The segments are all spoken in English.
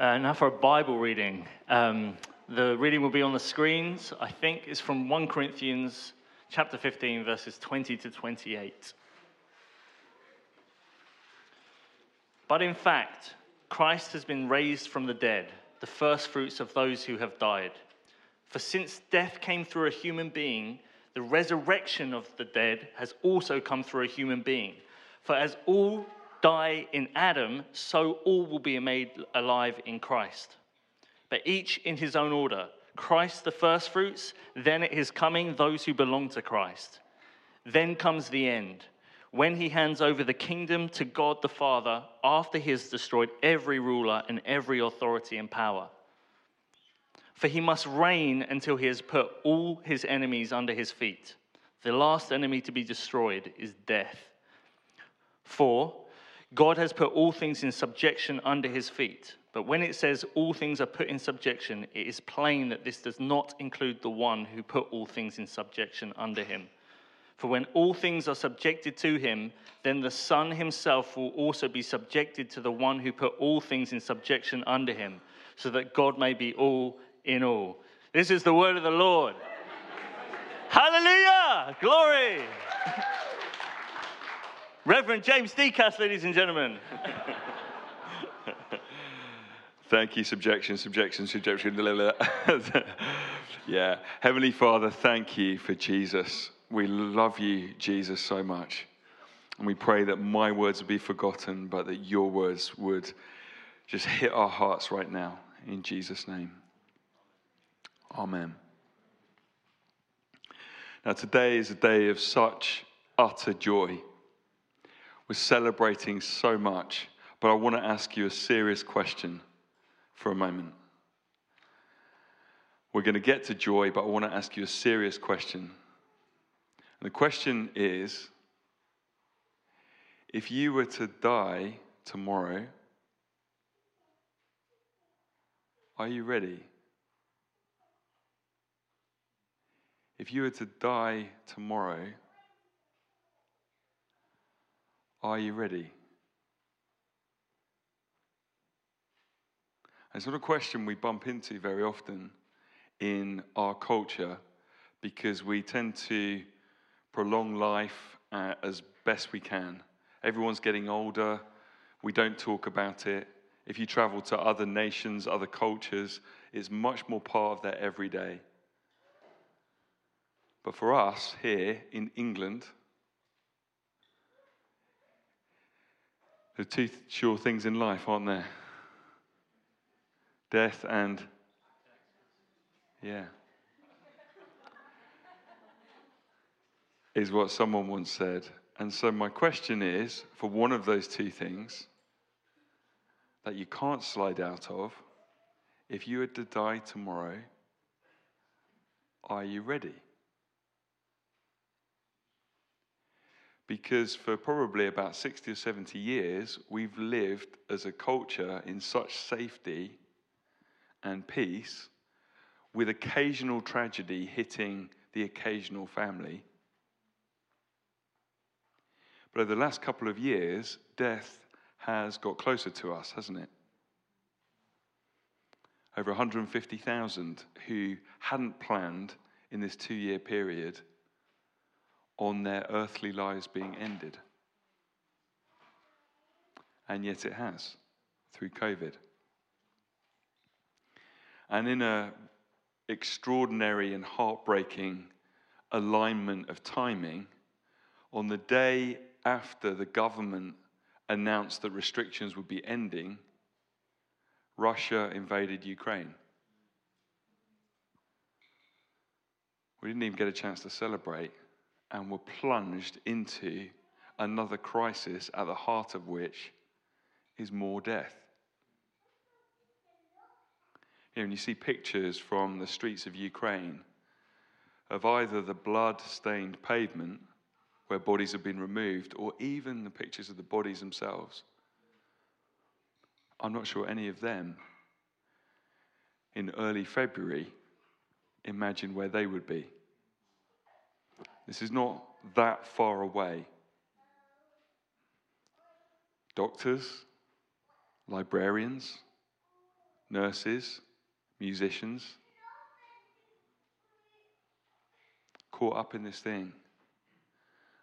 Uh, now for a Bible reading. Um, the reading will be on the screens. I think is from 1 Corinthians chapter 15, verses 20 to 28. But in fact, Christ has been raised from the dead, the first fruits of those who have died. For since death came through a human being, the resurrection of the dead has also come through a human being. For as all die in Adam, so all will be made alive in Christ. But each in his own order Christ the firstfruits, then at his coming, those who belong to Christ. Then comes the end, when he hands over the kingdom to God the Father after he has destroyed every ruler and every authority and power. For he must reign until he has put all his enemies under his feet. The last enemy to be destroyed is death. For God has put all things in subjection under his feet. But when it says all things are put in subjection, it is plain that this does not include the one who put all things in subjection under him. For when all things are subjected to him, then the Son himself will also be subjected to the one who put all things in subjection under him, so that God may be all in all. This is the word of the Lord. Hallelujah! Glory! Reverend James Decas, ladies and gentlemen. Thank you, subjection, subjection, subjection. yeah. Heavenly Father, thank you for Jesus. We love you, Jesus, so much. And we pray that my words would be forgotten, but that your words would just hit our hearts right now. In Jesus' name. Amen. Now, today is a day of such utter joy. We're celebrating so much, but I want to ask you a serious question for a moment. We're going to get to joy, but I want to ask you a serious question. And the question is if you were to die tomorrow, are you ready? If you were to die tomorrow, are you ready? It's not a question we bump into very often in our culture because we tend to prolong life uh, as best we can. Everyone's getting older, we don't talk about it. If you travel to other nations, other cultures, it's much more part of their everyday. But for us here in England, There are two sure things in life, aren't there? Death and. Yeah. is what someone once said. And so, my question is for one of those two things that you can't slide out of, if you were to die tomorrow, are you ready? Because for probably about 60 or 70 years, we've lived as a culture in such safety and peace, with occasional tragedy hitting the occasional family. But over the last couple of years, death has got closer to us, hasn't it? Over 150,000 who hadn't planned in this two year period on their earthly lives being ended. And yet it has through COVID. And in an extraordinary and heartbreaking alignment of timing, on the day after the government announced that restrictions would be ending, Russia invaded Ukraine. We didn't even get a chance to celebrate and were plunged into another crisis at the heart of which is more death. You know, and you see pictures from the streets of Ukraine of either the blood stained pavement where bodies have been removed or even the pictures of the bodies themselves. I'm not sure any of them in early February imagine where they would be. This is not that far away. Doctors, librarians, nurses, musicians, caught up in this thing.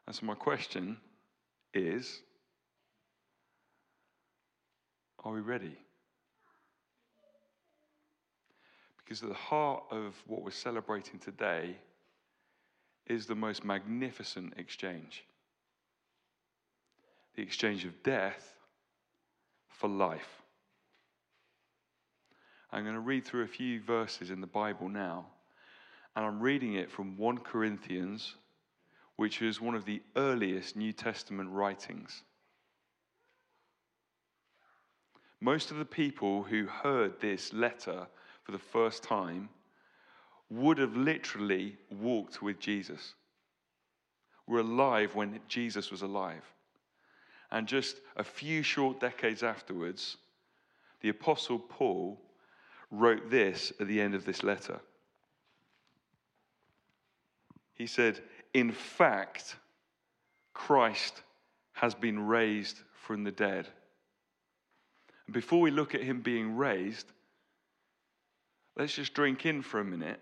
And so, my question is are we ready? Because at the heart of what we're celebrating today is the most magnificent exchange the exchange of death for life. I'm going to read through a few verses in the Bible now, and I'm reading it from 1 Corinthians, which is one of the earliest New Testament writings. Most of the people who heard this letter for the first time would have literally walked with Jesus, were alive when Jesus was alive. And just a few short decades afterwards, the Apostle Paul wrote this at the end of this letter. He said, In fact, Christ has been raised from the dead. And before we look at him being raised, let's just drink in for a minute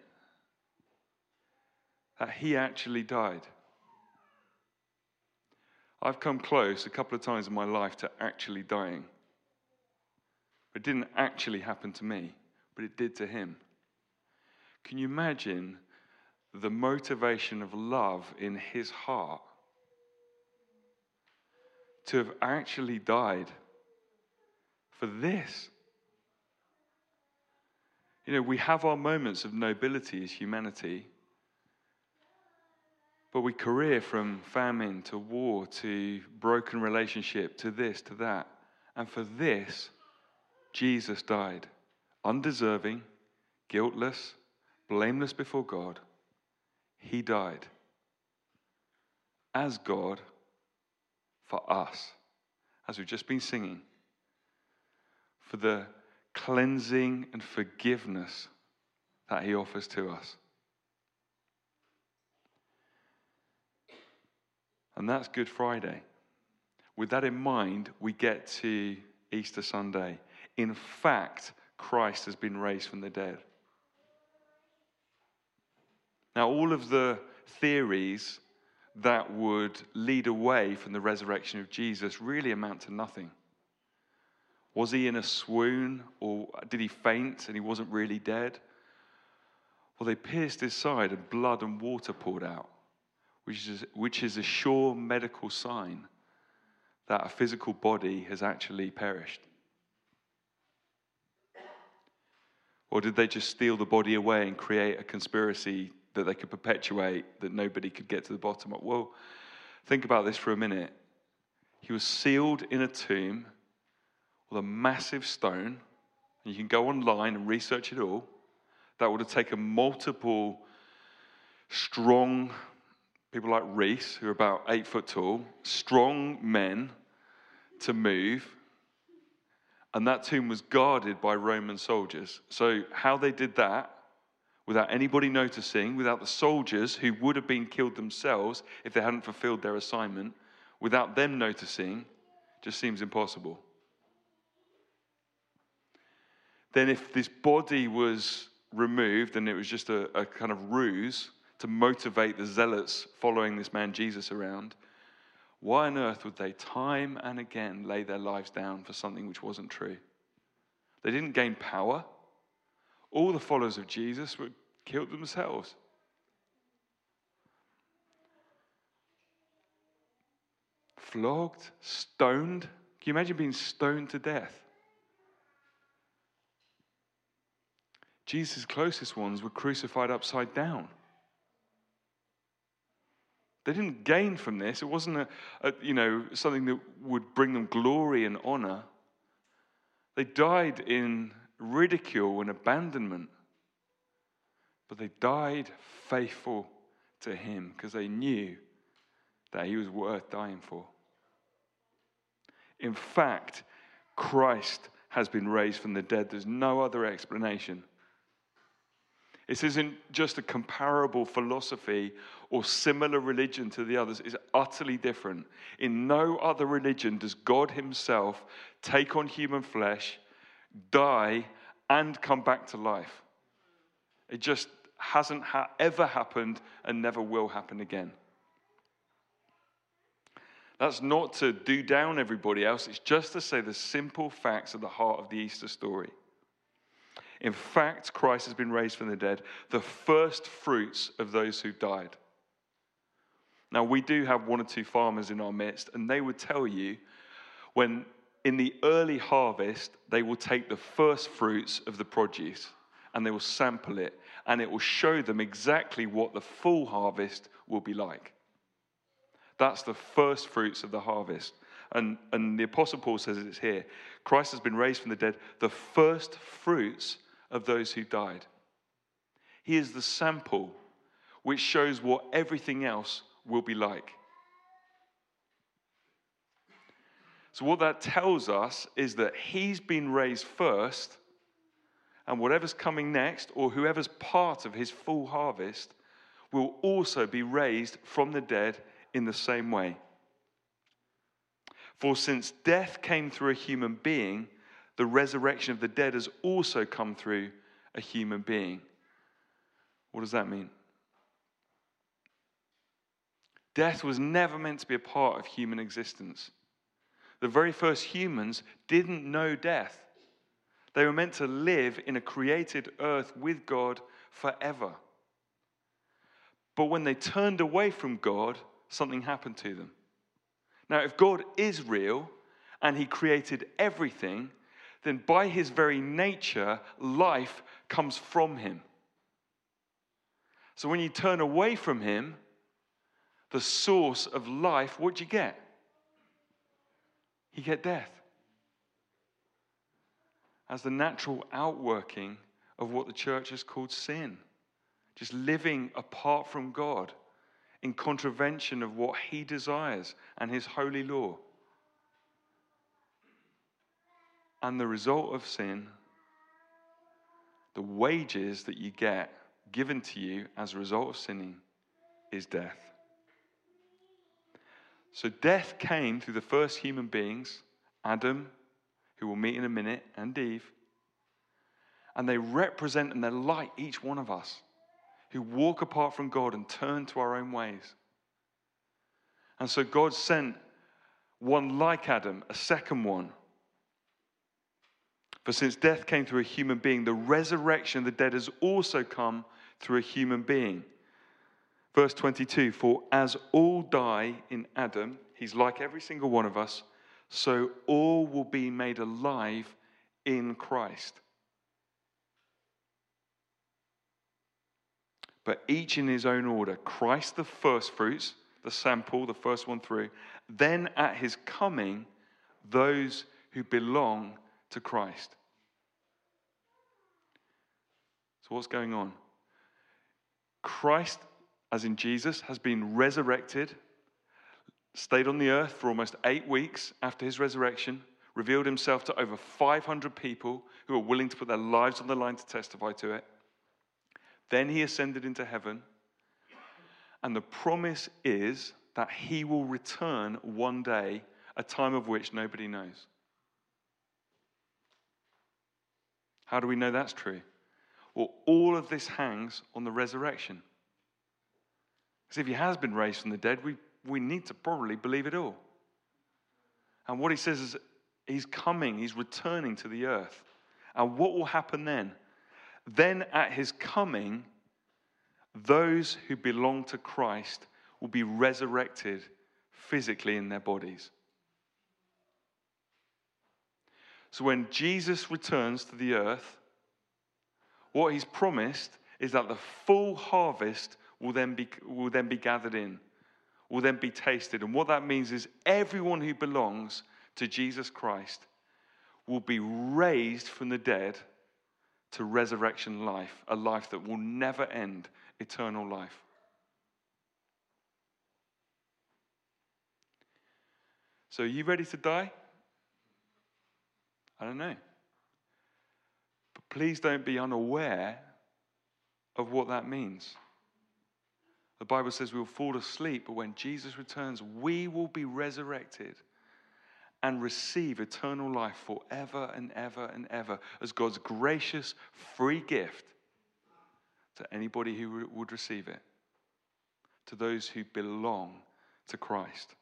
that he actually died. I've come close a couple of times in my life to actually dying. It didn't actually happen to me, but it did to him. Can you imagine the motivation of love in his heart to have actually died for this? You know, we have our moments of nobility as humanity but we career from famine to war to broken relationship to this to that. And for this, Jesus died. Undeserving, guiltless, blameless before God. He died as God for us, as we've just been singing, for the cleansing and forgiveness that He offers to us. And that's Good Friday. With that in mind, we get to Easter Sunday. In fact, Christ has been raised from the dead. Now, all of the theories that would lead away from the resurrection of Jesus really amount to nothing. Was he in a swoon or did he faint and he wasn't really dead? Well, they pierced his side and blood and water poured out which is, which is a sure medical sign that a physical body has actually perished? Or did they just steal the body away and create a conspiracy that they could perpetuate that nobody could get to the bottom of? Well, think about this for a minute. He was sealed in a tomb with a massive stone, and you can go online and research it all. That would have taken multiple strong people like Reese, who are about eight foot tall, strong men to move. And that tomb was guarded by Roman soldiers. So, how they did that without anybody noticing, without the soldiers who would have been killed themselves if they hadn't fulfilled their assignment, without them noticing, just seems impossible. Then, if this body was removed and it was just a, a kind of ruse, to motivate the zealots following this man Jesus around, why on earth would they time and again lay their lives down for something which wasn't true? They didn't gain power. All the followers of Jesus were killed themselves. Flogged, stoned. Can you imagine being stoned to death? Jesus' closest ones were crucified upside down. They didn't gain from this. It wasn't a, a, you know, something that would bring them glory and honor. They died in ridicule and abandonment. But they died faithful to him because they knew that he was worth dying for. In fact, Christ has been raised from the dead. There's no other explanation. This isn't just a comparable philosophy or similar religion to the others. It's utterly different. In no other religion does God Himself take on human flesh, die, and come back to life. It just hasn't ha- ever happened and never will happen again. That's not to do down everybody else, it's just to say the simple facts at the heart of the Easter story. In fact, Christ has been raised from the dead, the first fruits of those who died. Now, we do have one or two farmers in our midst, and they would tell you when in the early harvest, they will take the first fruits of the produce and they will sample it, and it will show them exactly what the full harvest will be like. That's the first fruits of the harvest. And, and the Apostle Paul says it's here Christ has been raised from the dead, the first fruits of those who died. He is the sample which shows what everything else will be like. So, what that tells us is that he's been raised first, and whatever's coming next, or whoever's part of his full harvest, will also be raised from the dead in the same way. For since death came through a human being, the resurrection of the dead has also come through a human being. What does that mean? Death was never meant to be a part of human existence. The very first humans didn't know death. They were meant to live in a created earth with God forever. But when they turned away from God, something happened to them. Now, if God is real and He created everything, then by His very nature, life comes from Him. So when you turn away from Him, the source of life, what do you get? You get death. As the natural outworking of what the church has called sin. Just living apart from God in contravention of what he desires and his holy law. And the result of sin, the wages that you get given to you as a result of sinning, is death. So death came through the first human beings, Adam, who we'll meet in a minute, and Eve. And they represent and they're like each one of us who walk apart from God and turn to our own ways. And so God sent one like Adam, a second one. For since death came through a human being, the resurrection of the dead has also come through a human being. Verse 22 For as all die in Adam, he's like every single one of us, so all will be made alive in Christ. but each in his own order. Christ, the first fruits, the sample, the first one through. Then at his coming, those who belong to Christ. So, what's going on? Christ, as in Jesus, has been resurrected, stayed on the earth for almost eight weeks after his resurrection, revealed himself to over 500 people who are willing to put their lives on the line to testify to it. Then he ascended into heaven. And the promise is that he will return one day, a time of which nobody knows. How do we know that's true? Well, all of this hangs on the resurrection. Because if he has been raised from the dead, we, we need to probably believe it all. And what he says is he's coming, he's returning to the earth. And what will happen then? Then at his coming, those who belong to Christ will be resurrected physically in their bodies. So when Jesus returns to the earth, what he's promised is that the full harvest will then be, will then be gathered in, will then be tasted. And what that means is everyone who belongs to Jesus Christ will be raised from the dead to resurrection life, a life that will never end, eternal life. So, are you ready to die? I don't know. But please don't be unaware of what that means. The Bible says we will fall asleep, but when Jesus returns, we will be resurrected and receive eternal life forever and ever and ever as God's gracious free gift to anybody who would receive it, to those who belong to Christ.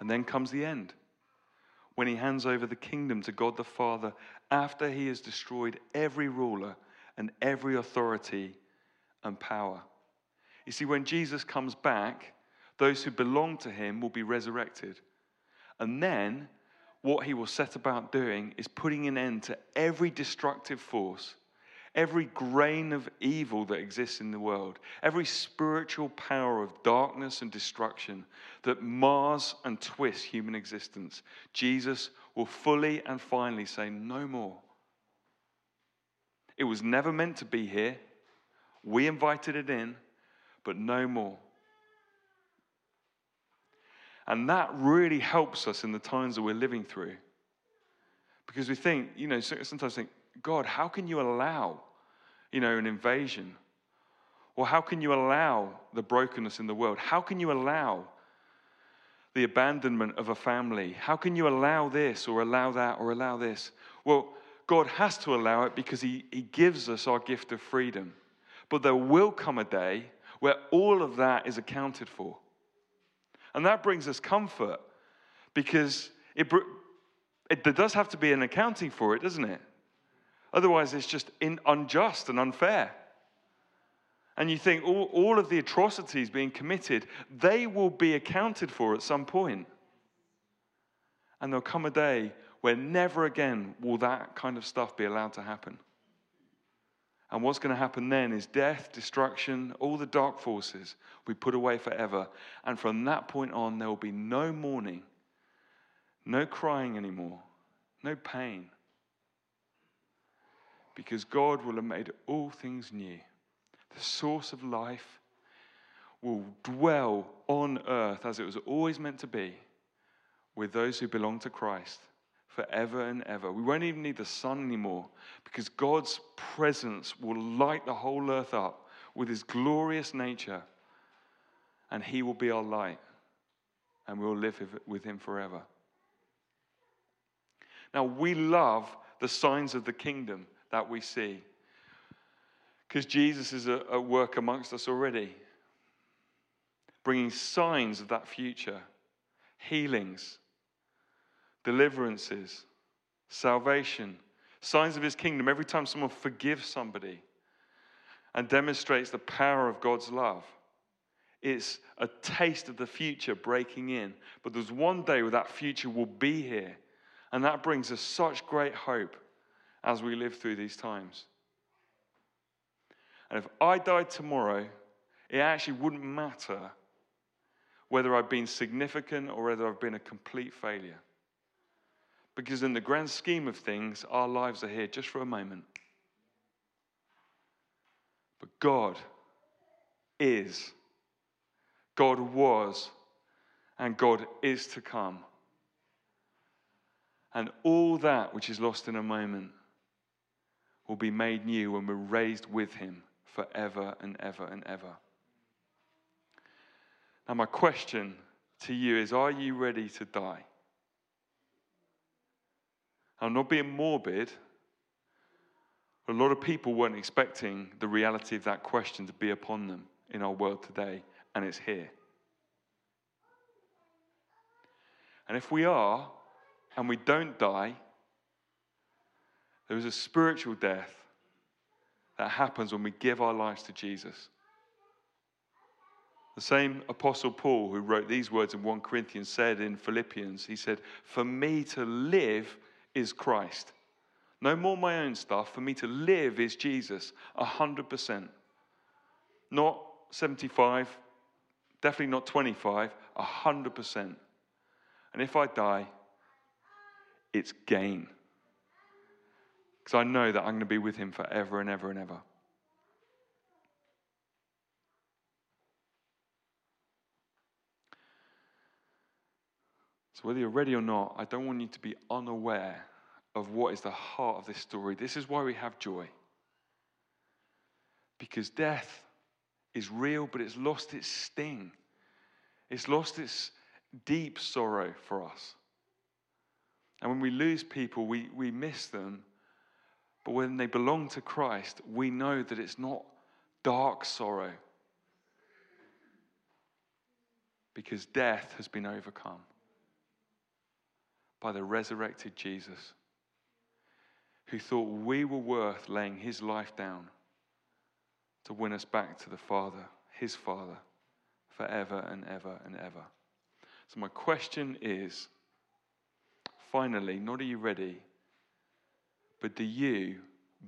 And then comes the end when he hands over the kingdom to God the Father after he has destroyed every ruler and every authority and power. You see, when Jesus comes back, those who belong to him will be resurrected. And then what he will set about doing is putting an end to every destructive force, every grain of evil that exists in the world, every spiritual power of darkness and destruction that mars and twists human existence. Jesus will fully and finally say, No more. It was never meant to be here. We invited it in, but no more. And that really helps us in the times that we're living through. Because we think, you know, sometimes think, God, how can you allow, you know, an invasion? Or how can you allow the brokenness in the world? How can you allow the abandonment of a family? How can you allow this or allow that or allow this? Well, God has to allow it because he, he gives us our gift of freedom. But there will come a day where all of that is accounted for. And that brings us comfort because it, it, there does have to be an accounting for it, doesn't it? Otherwise, it's just in, unjust and unfair. And you think all, all of the atrocities being committed, they will be accounted for at some point. And there'll come a day where never again will that kind of stuff be allowed to happen. And what's going to happen then is death, destruction, all the dark forces we put away forever. And from that point on, there will be no mourning, no crying anymore, no pain. Because God will have made all things new. The source of life will dwell on earth as it was always meant to be with those who belong to Christ forever and ever. We won't even need the sun anymore because God's presence will light the whole earth up with his glorious nature, and he will be our light, and we'll live with him forever. Now, we love the signs of the kingdom that we see because Jesus is at work amongst us already, bringing signs of that future, healings deliverances, salvation, signs of his kingdom. Every time someone forgives somebody and demonstrates the power of God's love, it's a taste of the future breaking in. But there's one day where that future will be here. And that brings us such great hope as we live through these times. And if I died tomorrow, it actually wouldn't matter whether I've been significant or whether I've been a complete failure. Because, in the grand scheme of things, our lives are here just for a moment. But God is, God was, and God is to come. And all that which is lost in a moment will be made new when we're raised with Him forever and ever and ever. Now, my question to you is Are you ready to die? I'm not being morbid. A lot of people weren't expecting the reality of that question to be upon them in our world today, and it's here. And if we are, and we don't die, there is a spiritual death that happens when we give our lives to Jesus. The same Apostle Paul, who wrote these words in 1 Corinthians, said in Philippians, he said, For me to live is Christ. No more my own stuff. For me to live is Jesus, 100%. Not 75, definitely not 25, 100%. And if I die, it's gain. Because I know that I'm going to be with him forever and ever and ever. So, whether you're ready or not, I don't want you to be unaware of what is the heart of this story. This is why we have joy. Because death is real, but it's lost its sting. It's lost its deep sorrow for us. And when we lose people, we, we miss them. But when they belong to Christ, we know that it's not dark sorrow because death has been overcome by the resurrected Jesus who thought we were worth laying his life down to win us back to the Father, his Father, forever and ever and ever. So, my question is finally, not are you ready, but do you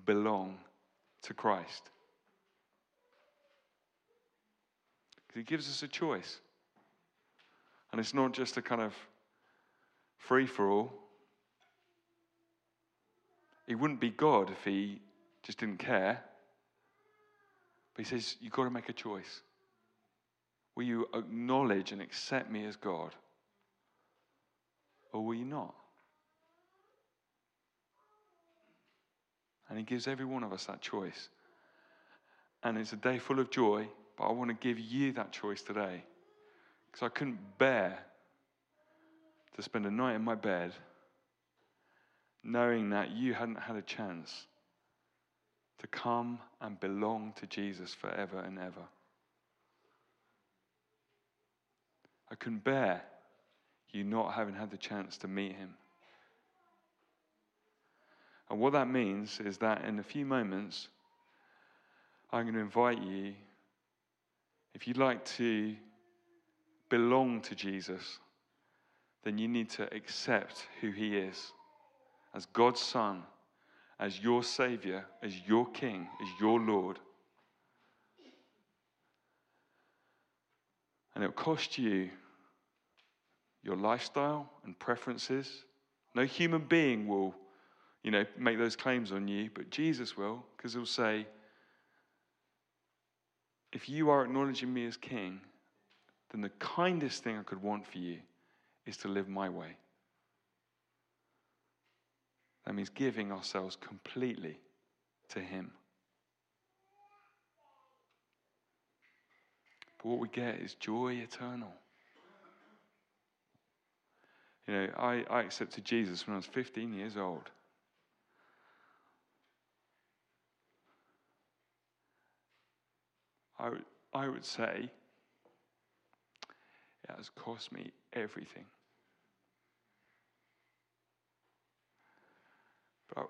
belong to Christ? Because he gives us a choice. And it's not just a kind of free for all. He wouldn't be God if he just didn't care. But he says, You've got to make a choice. Will you acknowledge and accept me as God? Or will you not? And he gives every one of us that choice. And it's a day full of joy, but I want to give you that choice today. Because I couldn't bear to spend a night in my bed knowing that you hadn't had a chance to come and belong to Jesus forever and ever. I couldn't bear you not having had the chance to meet him. And what that means is that in a few moments, I'm going to invite you, if you'd like to belong to Jesus, then you need to accept who he is as God's Son, as your Savior, as your King, as your Lord. And it'll cost you your lifestyle and preferences. No human being will, you know, make those claims on you, but Jesus will, because he'll say, if you are acknowledging me as king, then the kindest thing I could want for you is to live my way. That means giving ourselves completely to Him. But what we get is joy eternal. You know, I, I accepted Jesus when I was 15 years old. I, I would say it has cost me everything. But,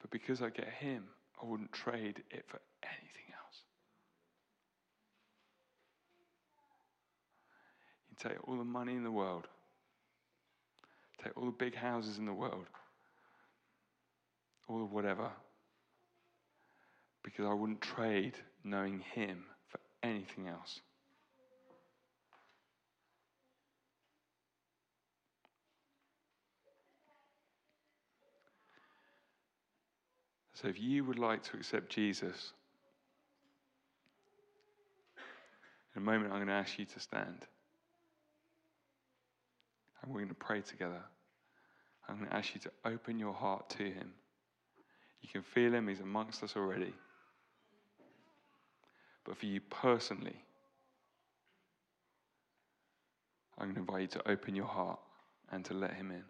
but because I get Him, I wouldn't trade it for anything else. You take all the money in the world, take all the big houses in the world, the whatever, because I wouldn't trade knowing Him for anything else. So if you would like to accept Jesus, in a moment I'm going to ask you to stand. And we're going to pray together. I'm going to ask you to open your heart to Him. You can feel Him, He's amongst us already. But for you personally, I'm going to invite you to open your heart and to let Him in.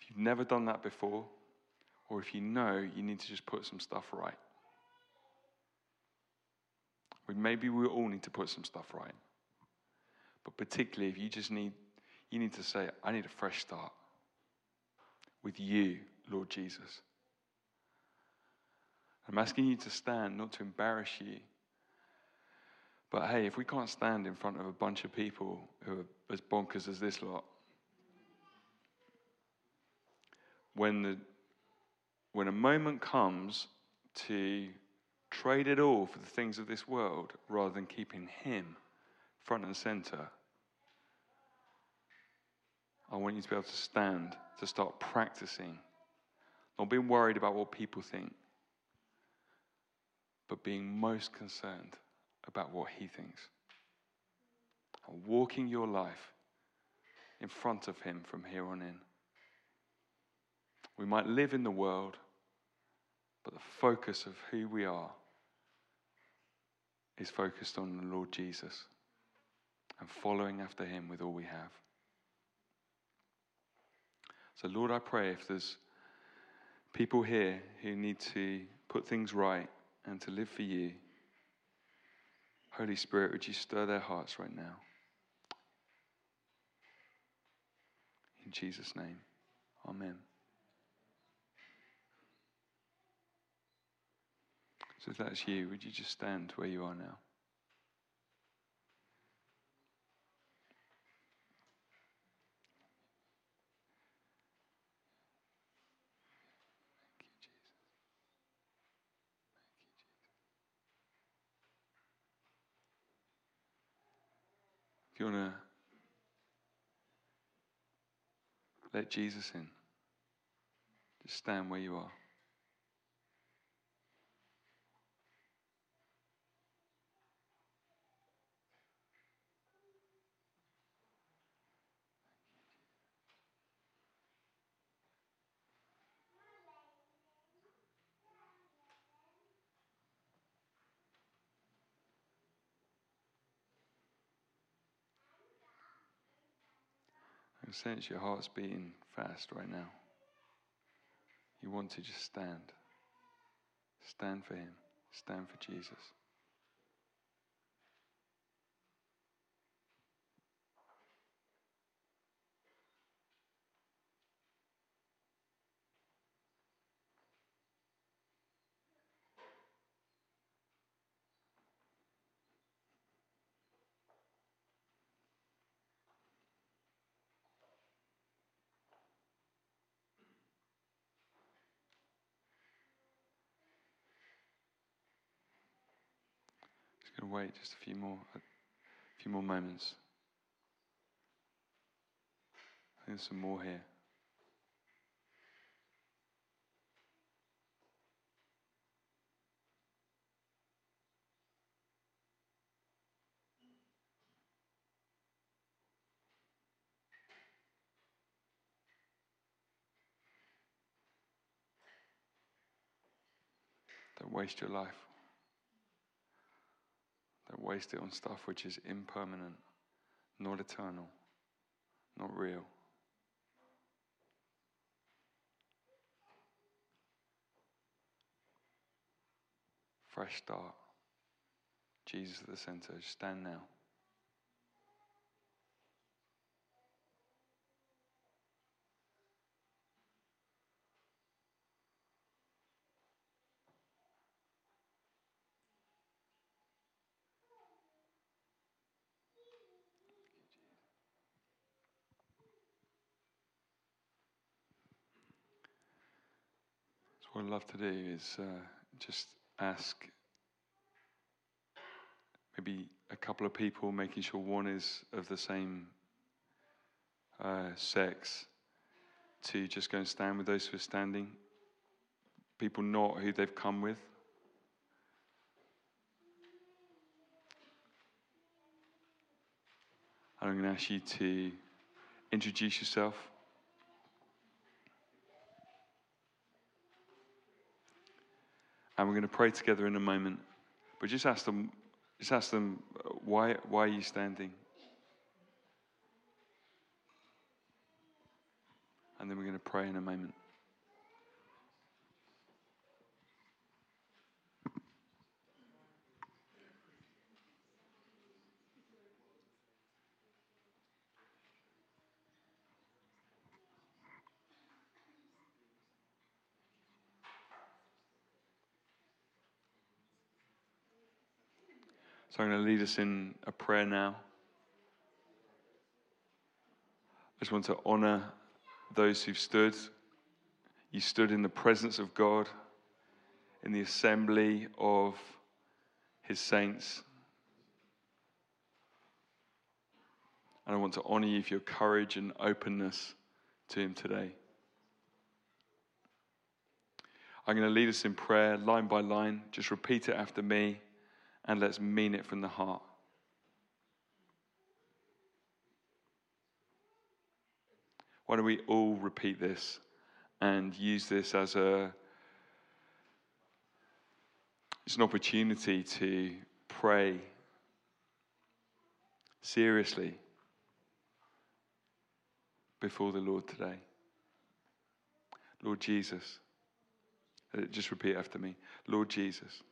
If you've never done that before, or if you know you need to just put some stuff right. Maybe we all need to put some stuff right. But particularly if you just need, you need to say, I need a fresh start with you, Lord Jesus. I'm asking you to stand, not to embarrass you. But hey, if we can't stand in front of a bunch of people who are as bonkers as this lot, when, the, when a moment comes to trade it all for the things of this world rather than keeping Him front and center, I want you to be able to stand, to start practicing, not being worried about what people think, but being most concerned about what He thinks. And walking your life in front of Him from here on in. We might live in the world, but the focus of who we are is focused on the Lord Jesus and following after him with all we have. So, Lord, I pray if there's people here who need to put things right and to live for you, Holy Spirit, would you stir their hearts right now? In Jesus' name, Amen. So if that's you, would you just stand where you are now? Thank you, Jesus. Thank you, Jesus. If you want to let Jesus in, just stand where you are. Sense your heart's beating fast right now. You want to just stand. Stand for Him. Stand for Jesus. To wait just a few more, a few more moments. There's some more here. Don't waste your life. Don't waste it on stuff which is impermanent, not eternal, not real. Fresh start. Jesus at the center. Stand now. I'd love to do is uh, just ask maybe a couple of people, making sure one is of the same uh, sex, to just go and stand with those who are standing. People not who they've come with. I'm going to ask you to introduce yourself. And we're going to pray together in a moment. But just ask them, just ask them, uh, why, why are you standing? And then we're going to pray in a moment. So I'm going to lead us in a prayer now. I just want to honor those who've stood. You stood in the presence of God, in the assembly of his saints. And I want to honor you for your courage and openness to him today. I'm going to lead us in prayer, line by line. Just repeat it after me and let's mean it from the heart. Why don't we all repeat this and use this as a It's an opportunity to pray seriously before the Lord today. Lord Jesus, uh, just repeat after me. Lord Jesus,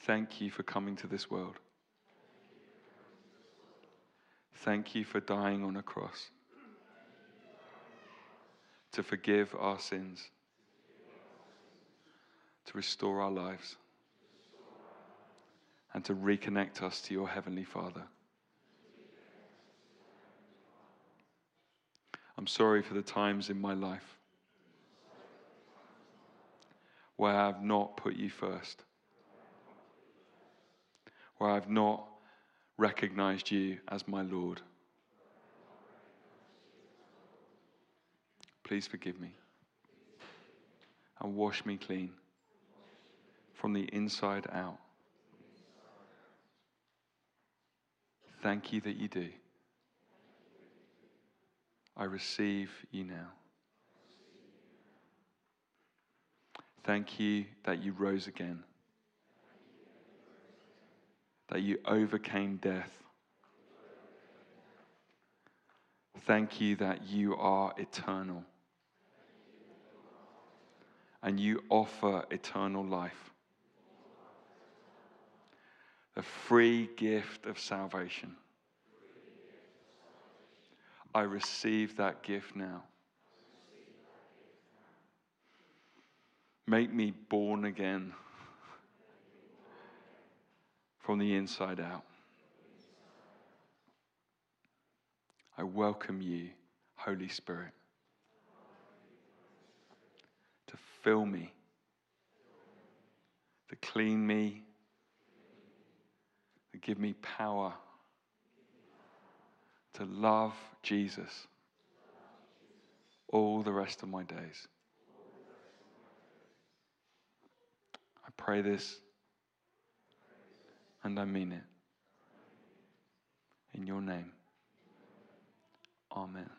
thank you for coming to this world. Thank you for dying on a cross to forgive our sins, to restore our lives, and to reconnect us to your Heavenly Father. I'm sorry for the times in my life where I have not put you first, where I have not recognized you as my Lord. Please forgive me and wash me clean from the inside out. Thank you that you do. I receive you now. Thank you that you rose again, that you overcame death. Thank you that you are eternal and you offer eternal life. The free gift of salvation. I receive that gift now. Make me born again from the inside out. I welcome you, Holy Spirit, to fill me, to clean me, to give me power to love Jesus all the rest of my days. I pray this and I mean it. In your name. Amen.